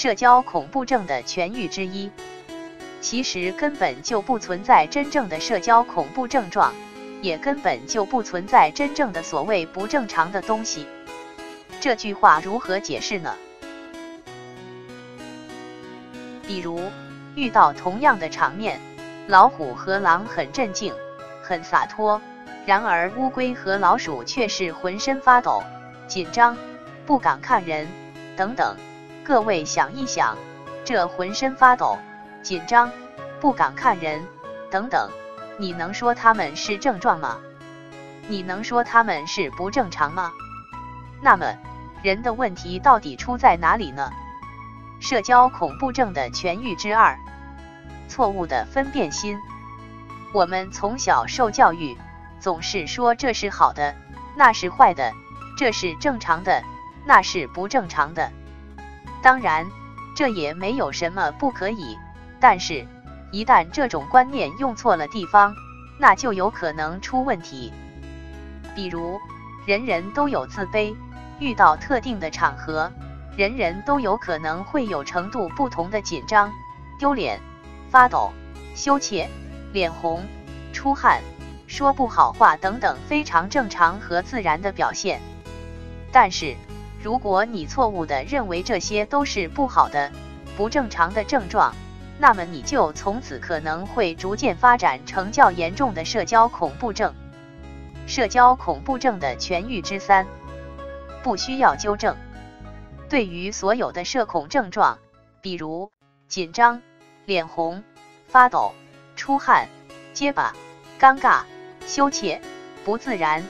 社交恐怖症的痊愈之一。其实根本就不存在真正的社交恐怖症状，也根本就不存在真正的所谓不正常的东西。这句话如何解释呢？比如遇到同样的场面，老虎和狼很镇静、很洒脱，然而乌龟和老鼠却是浑身发抖、紧张、不敢看人等等。各位想一想，这浑身发抖。紧张，不敢看人，等等，你能说他们是症状吗？你能说他们是不正常吗？那么，人的问题到底出在哪里呢？社交恐怖症的痊愈之二：错误的分辨心。我们从小受教育，总是说这是好的，那是坏的，这是正常的，那是不正常的。当然，这也没有什么不可以。但是，一旦这种观念用错了地方，那就有可能出问题。比如，人人都有自卑，遇到特定的场合，人人都有可能会有程度不同的紧张、丢脸、发抖、羞怯、脸红、出汗、说不好话等等非常正常和自然的表现。但是，如果你错误地认为这些都是不好的、不正常的症状，那么你就从此可能会逐渐发展成较严重的社交恐怖症。社交恐怖症的痊愈之三，不需要纠正。对于所有的社恐症状，比如紧张、脸红、发抖、出汗、结巴、尴尬、羞怯、不自然、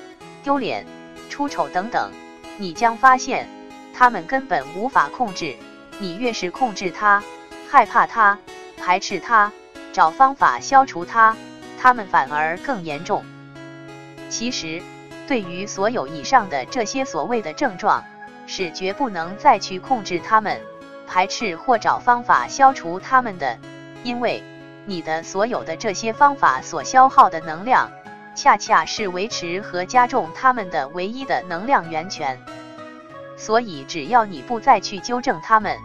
丢脸、出丑等等，你将发现他们根本无法控制。你越是控制它，害怕它。排斥它，找方法消除它，他们反而更严重。其实，对于所有以上的这些所谓的症状，是绝不能再去控制他们、排斥或找方法消除他们的，因为你的所有的这些方法所消耗的能量，恰恰是维持和加重它们的唯一的能量源泉。所以，只要你不再去纠正它们。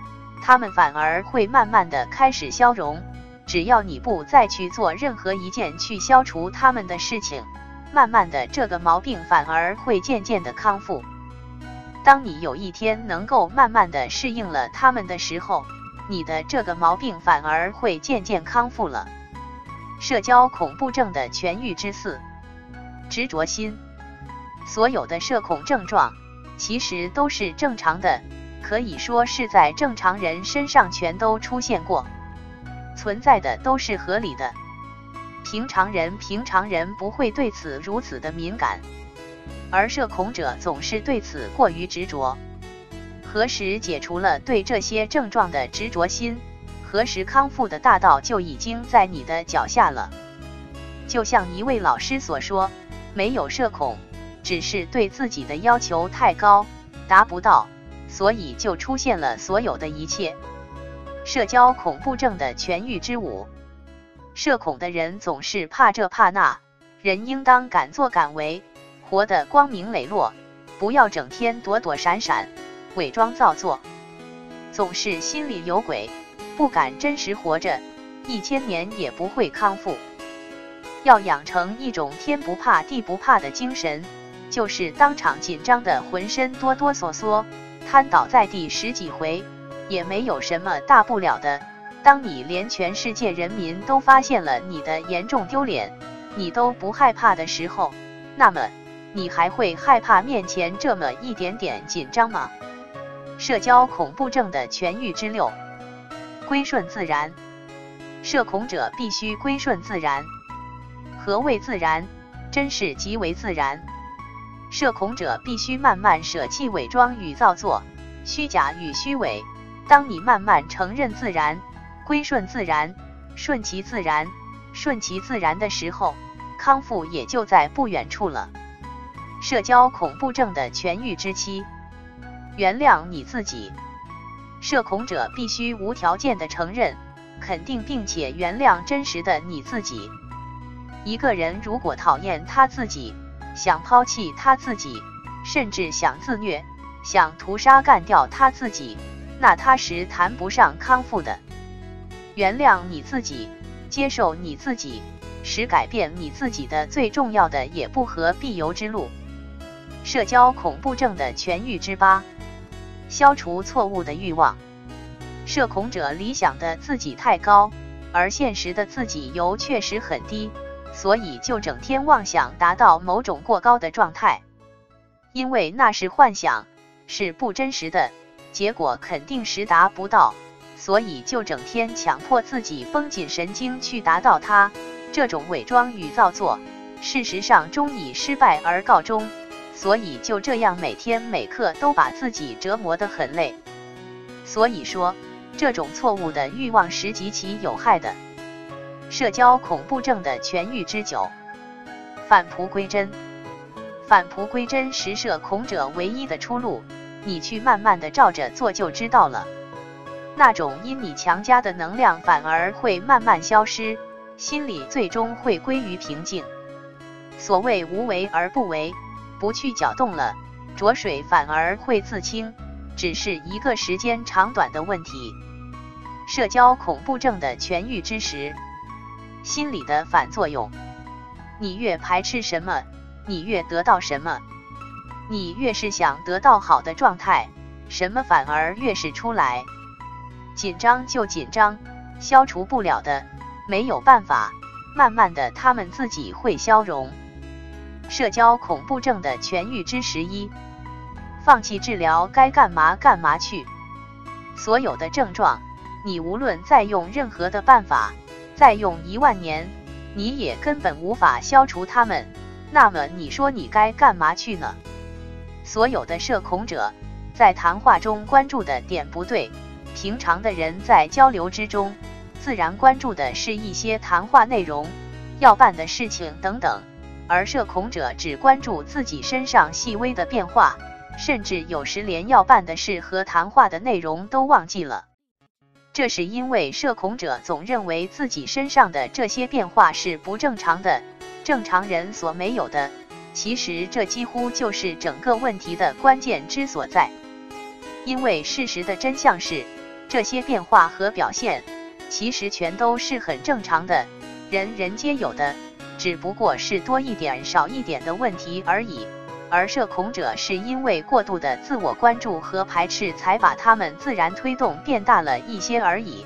他们反而会慢慢的开始消融，只要你不再去做任何一件去消除他们的事情，慢慢的这个毛病反而会渐渐的康复。当你有一天能够慢慢的适应了他们的时候，你的这个毛病反而会渐渐康复了。社交恐怖症的痊愈之四，执着心。所有的社恐症状其实都是正常的。可以说是在正常人身上全都出现过，存在的都是合理的。平常人平常人不会对此如此的敏感，而社恐者总是对此过于执着。何时解除了对这些症状的执着心，何时康复的大道就已经在你的脚下了。就像一位老师所说，没有社恐，只是对自己的要求太高，达不到。所以就出现了所有的一切。社交恐怖症的痊愈之舞，社恐的人总是怕这怕那，人应当敢作敢为，活得光明磊落，不要整天躲躲闪闪，伪装造作，总是心里有鬼，不敢真实活着，一千年也不会康复。要养成一种天不怕地不怕的精神，就是当场紧张的浑身哆哆嗦嗦。瘫倒在地十几回，也没有什么大不了的。当你连全世界人民都发现了你的严重丢脸，你都不害怕的时候，那么你还会害怕面前这么一点点紧张吗？社交恐怖症的痊愈之六，归顺自然。社恐者必须归顺自然。何谓自然？真是极为自然。社恐者必须慢慢舍弃伪装与造作、虚假与虚伪。当你慢慢承认自然、归顺自然、顺其自然、顺其自然的时候，康复也就在不远处了。社交恐怖症的痊愈之期，原谅你自己。社恐者必须无条件的承认、肯定并且原谅真实的你自己。一个人如果讨厌他自己，想抛弃他自己，甚至想自虐，想屠杀干掉他自己，那他时谈不上康复的。原谅你自己，接受你自己，使改变你自己的最重要的也不合必由之路。社交恐怖症的痊愈之八，消除错误的欲望。社恐者理想的自己太高，而现实的自己又确实很低，所以就整天妄想达到某种过高的状态，因为那是幻想，是不真实的，结果肯定实达不到。所以就整天强迫自己绷紧神经去达到它，这种伪装与造作，事实上终以失败而告终。所以就这样每天每刻都把自己折磨得很累。所以说，这种错误的欲望是极其有害的。社交恐怖症的痊愈之九，返璞归真。返璞归真是社恐者唯一的出路，你去慢慢的照着做就知道了。那种因你强加的能量反而会慢慢消失，心里最终会归于平静。所谓无为而不为，不去搅动了，浊水反而会自清，只是一个时间长短的问题。社交恐怖症的痊愈之时，心理的反作用，你越排斥什么，你越得到什么；你越是想得到好的状态，什么反而越是出来。紧张就紧张，消除不了的，没有办法，慢慢的他们自己会消融。社交恐怖症的痊愈之十一，放弃治疗，该干嘛干嘛去。所有的症状，你无论再用任何的办法，再用一万年，你也根本无法消除他们。那么你说你该干嘛去呢？所有的社恐者在谈话中关注的点不对。平常的人在交流之中，自然关注的是一些谈话内容、要办的事情等等，而社恐者只关注自己身上细微的变化，甚至有时连要办的事和谈话的内容都忘记了。这是因为社恐者总认为自己身上的这些变化是不正常的，正常人所没有的。其实这几乎就是整个问题的关键之所在，因为事实的真相是。这些变化和表现，其实全都是很正常的，人人皆有的，只不过是多一点少一点的问题而已。而社恐者是因为过度的自我关注和排斥，才把他们自然推动变大了一些而已。